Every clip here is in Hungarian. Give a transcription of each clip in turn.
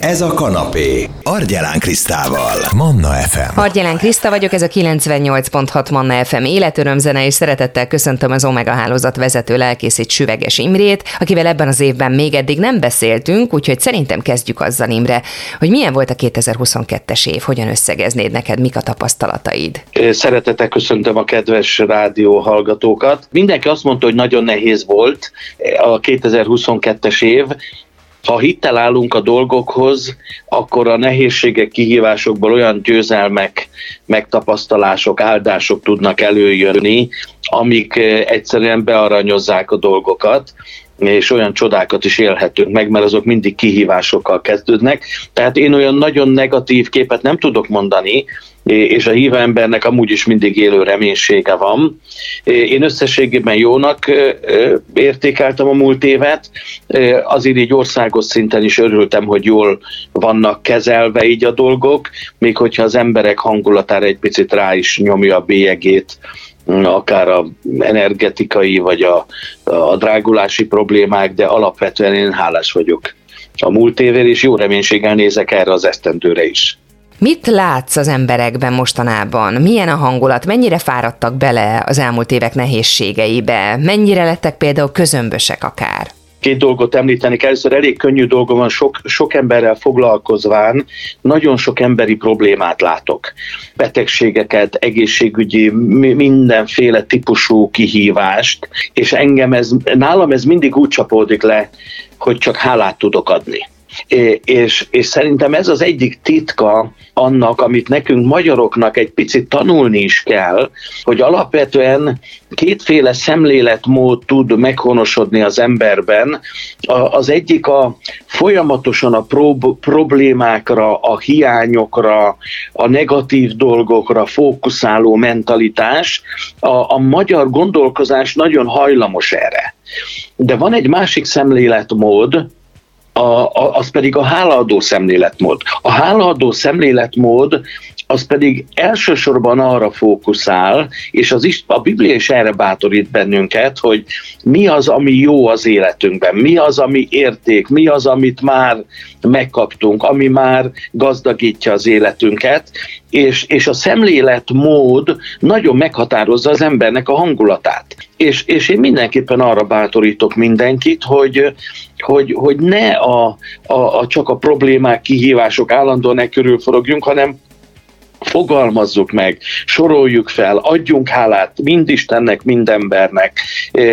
Ez a kanapé. Argyelán Krisztával. Manna FM. Argyelán Kriszta vagyok, ez a 98.6 Manna FM életörömzene, és szeretettel köszöntöm az Omega hálózat vezető lelkészét Süveges Imrét, akivel ebben az évben még eddig nem beszéltünk, úgyhogy szerintem kezdjük azzal Imre, hogy milyen volt a 2022-es év, hogyan összegeznéd neked, mik a tapasztalataid? Szeretettel köszöntöm a kedves rádió hallgatókat. Mindenki azt mondta, hogy nagyon nehéz volt a 2022-es év, ha hittel állunk a dolgokhoz, akkor a nehézségek, kihívásokból olyan győzelmek, megtapasztalások, áldások tudnak előjönni, amik eh, egyszerűen bearanyozzák a dolgokat és olyan csodákat is élhetünk meg, mert azok mindig kihívásokkal kezdődnek. Tehát én olyan nagyon negatív képet nem tudok mondani, és a híva embernek amúgy is mindig élő reménysége van. Én összességében jónak értékeltem a múlt évet, azért így országos szinten is örültem, hogy jól vannak kezelve így a dolgok, még hogyha az emberek hangulatára egy picit rá is nyomja a bélyegét, akár a energetikai vagy a, a drágulási problémák, de alapvetően én hálás vagyok a múlt évvel, és jó reménységgel nézek erre az esztendőre is. Mit látsz az emberekben mostanában? Milyen a hangulat? Mennyire fáradtak bele az elmúlt évek nehézségeibe? Mennyire lettek például közömbösek akár? Két dolgot említeni kell. Először elég könnyű dolga van, sok, sok emberrel foglalkozván, nagyon sok emberi problémát látok. Betegségeket, egészségügyi, mindenféle típusú kihívást, és engem ez, nálam ez mindig úgy csapódik le, hogy csak hálát tudok adni és, és szerintem ez az egyik titka annak, amit nekünk magyaroknak egy picit tanulni is kell, hogy alapvetően kétféle szemléletmód tud meghonosodni az emberben. Az egyik a folyamatosan a prob- problémákra, a hiányokra, a negatív dolgokra fókuszáló mentalitás. A, a magyar gondolkozás nagyon hajlamos erre. De van egy másik szemléletmód, a, a, az pedig a hálaadó szemléletmód. A hálaadó szemléletmód az pedig elsősorban arra fókuszál, és az is, a Biblia is erre bátorít bennünket, hogy mi az, ami jó az életünkben, mi az, ami érték, mi az, amit már megkaptunk, ami már gazdagítja az életünket, és, és a szemléletmód nagyon meghatározza az embernek a hangulatát. És, és én mindenképpen arra bátorítok mindenkit, hogy, hogy, hogy ne a, a, a csak a problémák, kihívások állandóan e körül forogjunk, hanem fogalmazzuk meg, soroljuk fel, adjunk hálát mind Istennek, mind embernek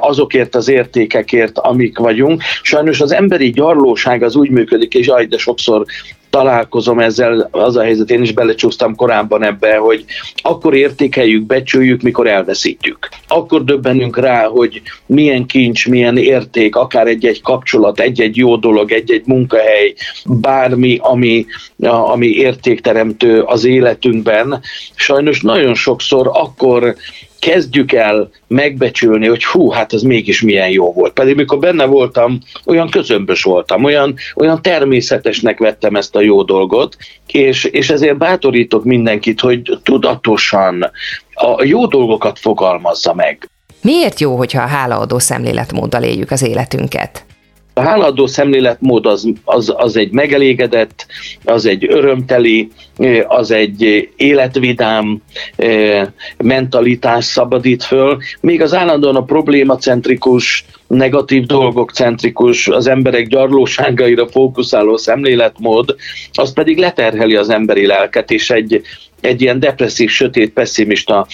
azokért az értékekért, amik vagyunk. Sajnos az emberi gyarlóság az úgy működik, és aj, de sokszor találkozom ezzel, az a helyzet, én is belecsúsztam korábban ebbe, hogy akkor értékeljük, becsüljük, mikor elveszítjük. Akkor döbbenünk rá, hogy milyen kincs, milyen érték, akár egy-egy kapcsolat, egy-egy jó dolog, egy-egy munkahely, bármi, ami, ami értékteremtő az életünkben. Sajnos nagyon sokszor akkor kezdjük el megbecsülni, hogy hú, hát ez mégis milyen jó volt. Pedig mikor benne voltam, olyan közömbös voltam, olyan, olyan természetesnek vettem ezt a jó dolgot, és, és ezért bátorítok mindenkit, hogy tudatosan a jó dolgokat fogalmazza meg. Miért jó, hogyha a hálaadó szemléletmóddal éljük az életünket? A hálaadó szemléletmód az, az, az egy megelégedett, az egy örömteli, az egy életvidám mentalitás szabadít föl, még az állandóan a problémacentrikus, negatív dolgok centrikus, az emberek gyarlóságaira fókuszáló szemléletmód, az pedig leterheli az emberi lelket, és egy, egy ilyen depresszív, sötét, pessimista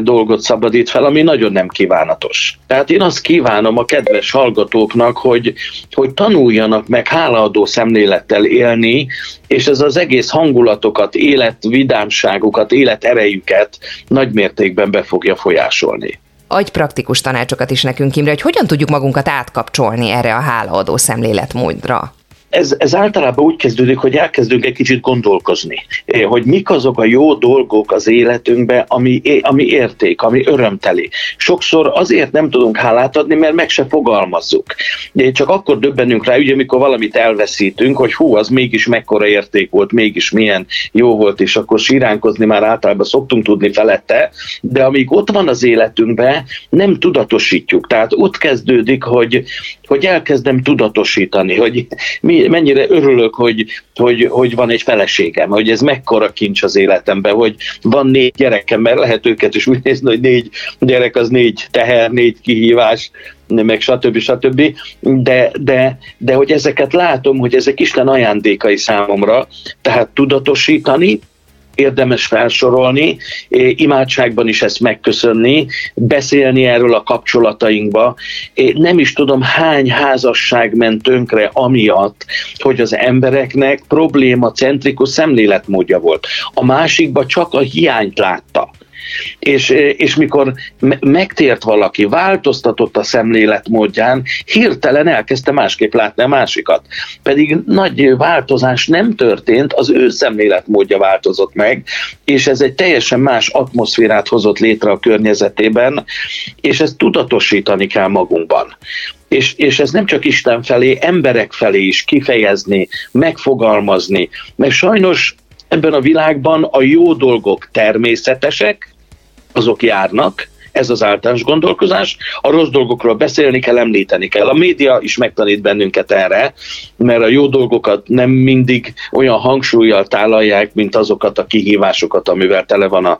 dolgot szabadít fel, ami nagyon nem kívánatos. Tehát én azt kívánom a kedves hallgatóknak, hogy, hogy tanuljanak meg hálaadó szemlélettel élni, és ez az egész hangulatokat, életvidámságukat, életerejüket nagy mértékben be fogja folyásolni adj praktikus tanácsokat is nekünk, Imre, hogy hogyan tudjuk magunkat átkapcsolni erre a hálaadó szemléletmódra ez, ez általában úgy kezdődik, hogy elkezdünk egy kicsit gondolkozni, eh, hogy mik azok a jó dolgok az életünkben, ami, ami érték, ami örömteli. Sokszor azért nem tudunk hálát adni, mert meg se fogalmazzuk. Csak akkor döbbenünk rá, ugye, amikor valamit elveszítünk, hogy hú, az mégis mekkora érték volt, mégis milyen jó volt, és akkor síránkozni már általában szoktunk tudni felette, de amíg ott van az életünkben, nem tudatosítjuk. Tehát ott kezdődik, hogy, hogy elkezdem tudatosítani, hogy mi, mennyire örülök, hogy, hogy, hogy van egy feleségem, hogy ez mekkora kincs az életemben, hogy van négy gyerekem, mert lehet őket is úgy nézni, hogy négy gyerek az négy teher, négy kihívás, meg stb. stb. De, de, de hogy ezeket látom, hogy ezek Isten ajándékai számomra, tehát tudatosítani, érdemes felsorolni, imádságban is ezt megköszönni, beszélni erről a kapcsolatainkba. Nem is tudom, hány házasság ment tönkre amiatt, hogy az embereknek probléma centrikus szemléletmódja volt. A másikba csak a hiányt látta és, és mikor megtért valaki, változtatott a szemléletmódján, hirtelen elkezdte másképp látni a másikat. Pedig nagy változás nem történt, az ő szemléletmódja változott meg, és ez egy teljesen más atmoszférát hozott létre a környezetében, és ezt tudatosítani kell magunkban. És, és ez nem csak Isten felé, emberek felé is kifejezni, megfogalmazni, mert sajnos ebben a világban a jó dolgok természetesek, azok járnak, ez az általános gondolkozás. A rossz dolgokról beszélni kell, említeni kell. A média is megtanít bennünket erre, mert a jó dolgokat nem mindig olyan hangsúlyjal tálalják, mint azokat a kihívásokat, amivel tele van a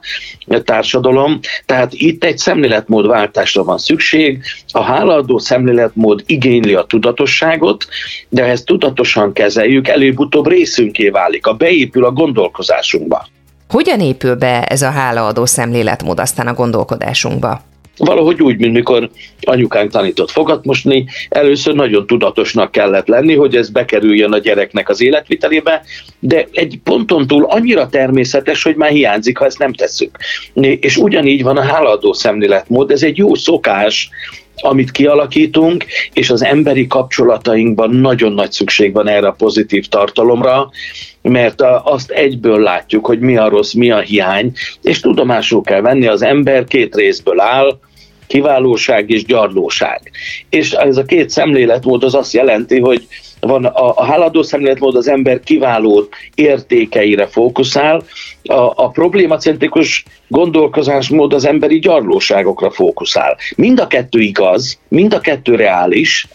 társadalom. Tehát itt egy szemléletmódváltásra van szükség. A hálaadó szemléletmód igényli a tudatosságot, de ha ezt tudatosan kezeljük, előbb-utóbb részünké válik, a beépül a gondolkozásunkba. Hogyan épül be ez a hálaadó szemléletmód aztán a gondolkodásunkba? Valahogy úgy, mint mikor anyukánk tanított fogat mosni, először nagyon tudatosnak kellett lenni, hogy ez bekerüljön a gyereknek az életvitelébe, de egy ponton túl annyira természetes, hogy már hiányzik, ha ezt nem tesszük. És ugyanígy van a hálaadó szemléletmód, ez egy jó szokás, amit kialakítunk, és az emberi kapcsolatainkban nagyon nagy szükség van erre a pozitív tartalomra, mert azt egyből látjuk, hogy mi a rossz, mi a hiány, és tudomásul kell venni, az ember két részből áll, kiválóság és gyarlóság. És ez a két szemléletmód az azt jelenti, hogy van a, a háladó szemléletmód az ember kiváló értékeire fókuszál, a, a problémacentrikus gondolkozásmód az emberi gyarlóságokra fókuszál. Mind a kettő igaz, mind a kettő reális,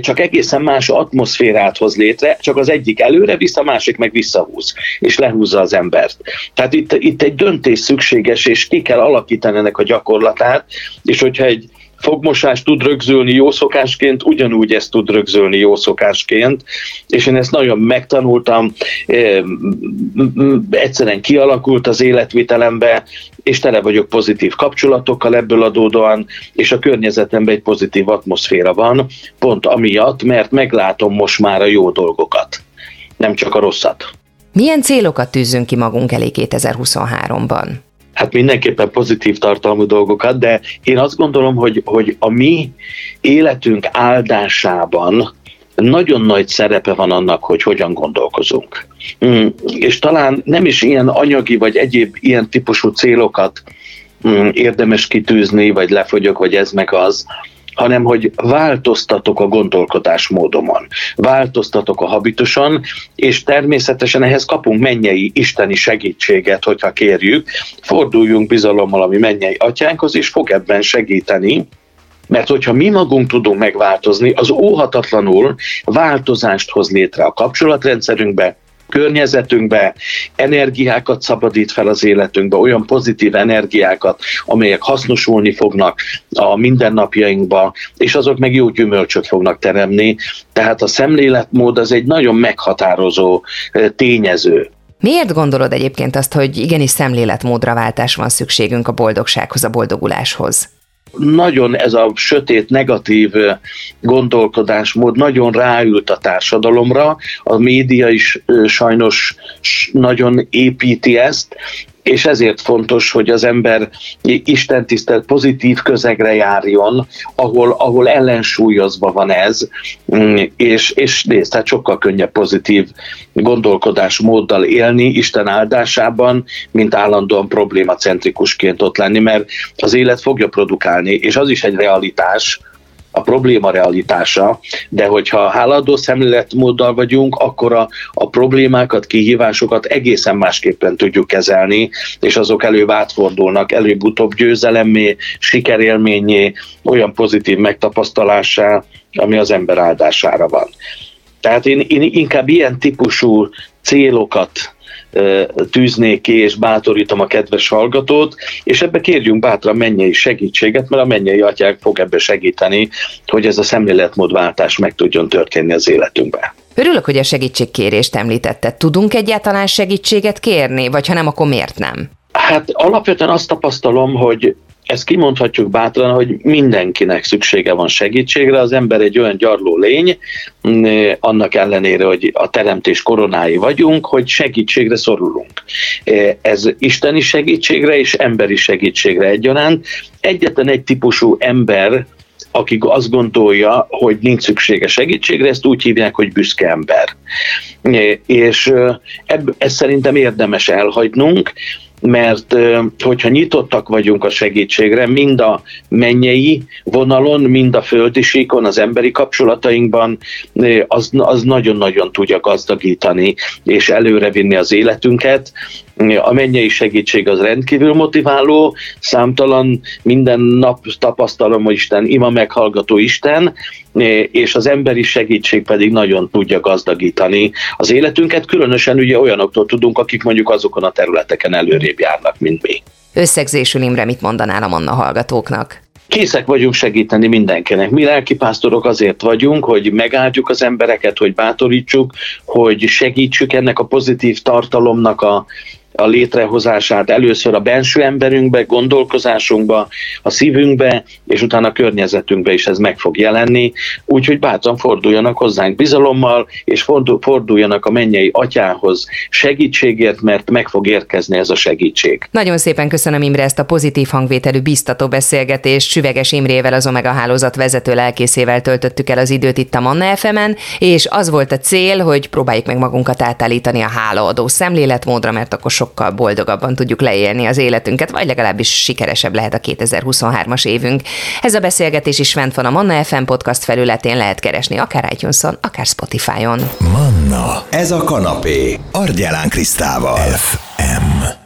csak egészen más atmoszférát hoz létre, csak az egyik előre visz, a másik meg visszahúz, és lehúzza az embert. Tehát itt, itt egy döntés szükséges, és ki kell alakítani ennek a gyakorlatát, és hogyha egy fogmosás tud rögzülni jó szokásként, ugyanúgy ezt tud rögzülni jó szokásként, és én ezt nagyon megtanultam, egyszerűen kialakult az életvitelembe, és tele vagyok pozitív kapcsolatokkal ebből adódóan, és a környezetemben egy pozitív atmoszféra van, pont amiatt, mert meglátom most már a jó dolgokat, nem csak a rosszat. Milyen célokat tűzünk ki magunk elé 2023-ban? Hát mindenképpen pozitív tartalmú dolgokat, de én azt gondolom, hogy, hogy a mi életünk áldásában nagyon nagy szerepe van annak, hogy hogyan gondolkozunk. Mm, és talán nem is ilyen anyagi vagy egyéb ilyen típusú célokat mm, érdemes kitűzni, vagy lefogyok, vagy ez meg az, hanem hogy változtatok a gondolkodásmódomon, változtatok a habituson, és természetesen ehhez kapunk mennyei isteni segítséget, hogyha kérjük, forduljunk bizalommal a mi mennyei atyánkhoz, és fog ebben segíteni, mert hogyha mi magunk tudunk megváltozni, az óhatatlanul változást hoz létre a kapcsolatrendszerünkbe, környezetünkbe, energiákat szabadít fel az életünkbe, olyan pozitív energiákat, amelyek hasznosulni fognak a mindennapjainkba, és azok meg jó gyümölcsöt fognak teremni. Tehát a szemléletmód az egy nagyon meghatározó tényező. Miért gondolod egyébként azt, hogy igenis szemléletmódra váltás van szükségünk a boldogsághoz, a boldoguláshoz? Nagyon ez a sötét, negatív gondolkodásmód nagyon ráült a társadalomra, a média is sajnos nagyon építi ezt, és ezért fontos, hogy az ember Isten tisztelt pozitív közegre járjon, ahol, ahol ellensúlyozva van ez, mm, és, és nézd, tehát sokkal könnyebb pozitív gondolkodásmóddal élni Isten áldásában, mint állandóan problémacentrikusként ott lenni, mert az élet fogja produkálni, és az is egy realitás, a probléma realitása, de hogyha háladó szemléletmóddal vagyunk, akkor a, a problémákat, kihívásokat egészen másképpen tudjuk kezelni, és azok előbb átfordulnak, előbb-utóbb győzelemmé, sikerélményé, olyan pozitív megtapasztalásá, ami az ember áldására van. Tehát én, én inkább ilyen típusú célokat tűznék ki, és bátorítom a kedves hallgatót, és ebbe kérjünk bátran mennyei segítséget, mert a mennyei atyák fog ebbe segíteni, hogy ez a szemléletmódváltás meg tudjon történni az életünkben. Örülök, hogy a segítségkérést említette. Tudunk egyáltalán segítséget kérni, vagy ha nem, akkor miért nem? Hát alapvetően azt tapasztalom, hogy ezt kimondhatjuk bátran, hogy mindenkinek szüksége van segítségre, az ember egy olyan gyarló lény, mm, annak ellenére, hogy a teremtés koronái vagyunk, hogy segítségre szorulunk. Ez isteni segítségre és emberi segítségre egyaránt. Egyetlen egy típusú ember, akik azt gondolja, hogy nincs szüksége segítségre, ezt úgy hívják, hogy büszke ember. És ebb, ezt szerintem érdemes elhagynunk, mert hogyha nyitottak vagyunk a segítségre, mind a mennyei vonalon, mind a földi síkon, az emberi kapcsolatainkban, az, az nagyon-nagyon tudja gazdagítani és előrevinni az életünket. A mennyei segítség az rendkívül motiváló, számtalan minden nap tapasztalom, hogy Isten ima meghallgató Isten, és az emberi segítség pedig nagyon tudja gazdagítani az életünket, különösen ugye olyanoktól tudunk, akik mondjuk azokon a területeken előrébb járnak, mint mi. Összegzésül Imre, mit mondanál a Manna hallgatóknak? Készek vagyunk segíteni mindenkinek. Mi lelkipásztorok azért vagyunk, hogy megáldjuk az embereket, hogy bátorítsuk, hogy segítsük ennek a pozitív tartalomnak a, a létrehozását először a benső emberünkbe, gondolkozásunkba, a szívünkbe, és utána a környezetünkbe is ez meg fog jelenni. Úgyhogy bátran forduljanak hozzánk bizalommal, és forduljanak a mennyei atyához segítségért, mert meg fog érkezni ez a segítség. Nagyon szépen köszönöm Imre ezt a pozitív hangvételű biztató beszélgetést. Süveges Imrével, az Omega hálózat vezető lelkészével töltöttük el az időt itt a Manna fm és az volt a cél, hogy próbáljuk meg magunkat átállítani a hálaadó szemléletmódra, mert akkor sokkal boldogabban tudjuk leélni az életünket, vagy legalábbis sikeresebb lehet a 2023-as évünk. Ez a beszélgetés is fent van a Manna FM podcast felületén, lehet keresni akár itunes akár Spotify-on. Manna, ez a kanapé, Argyelán Krisztával. FM.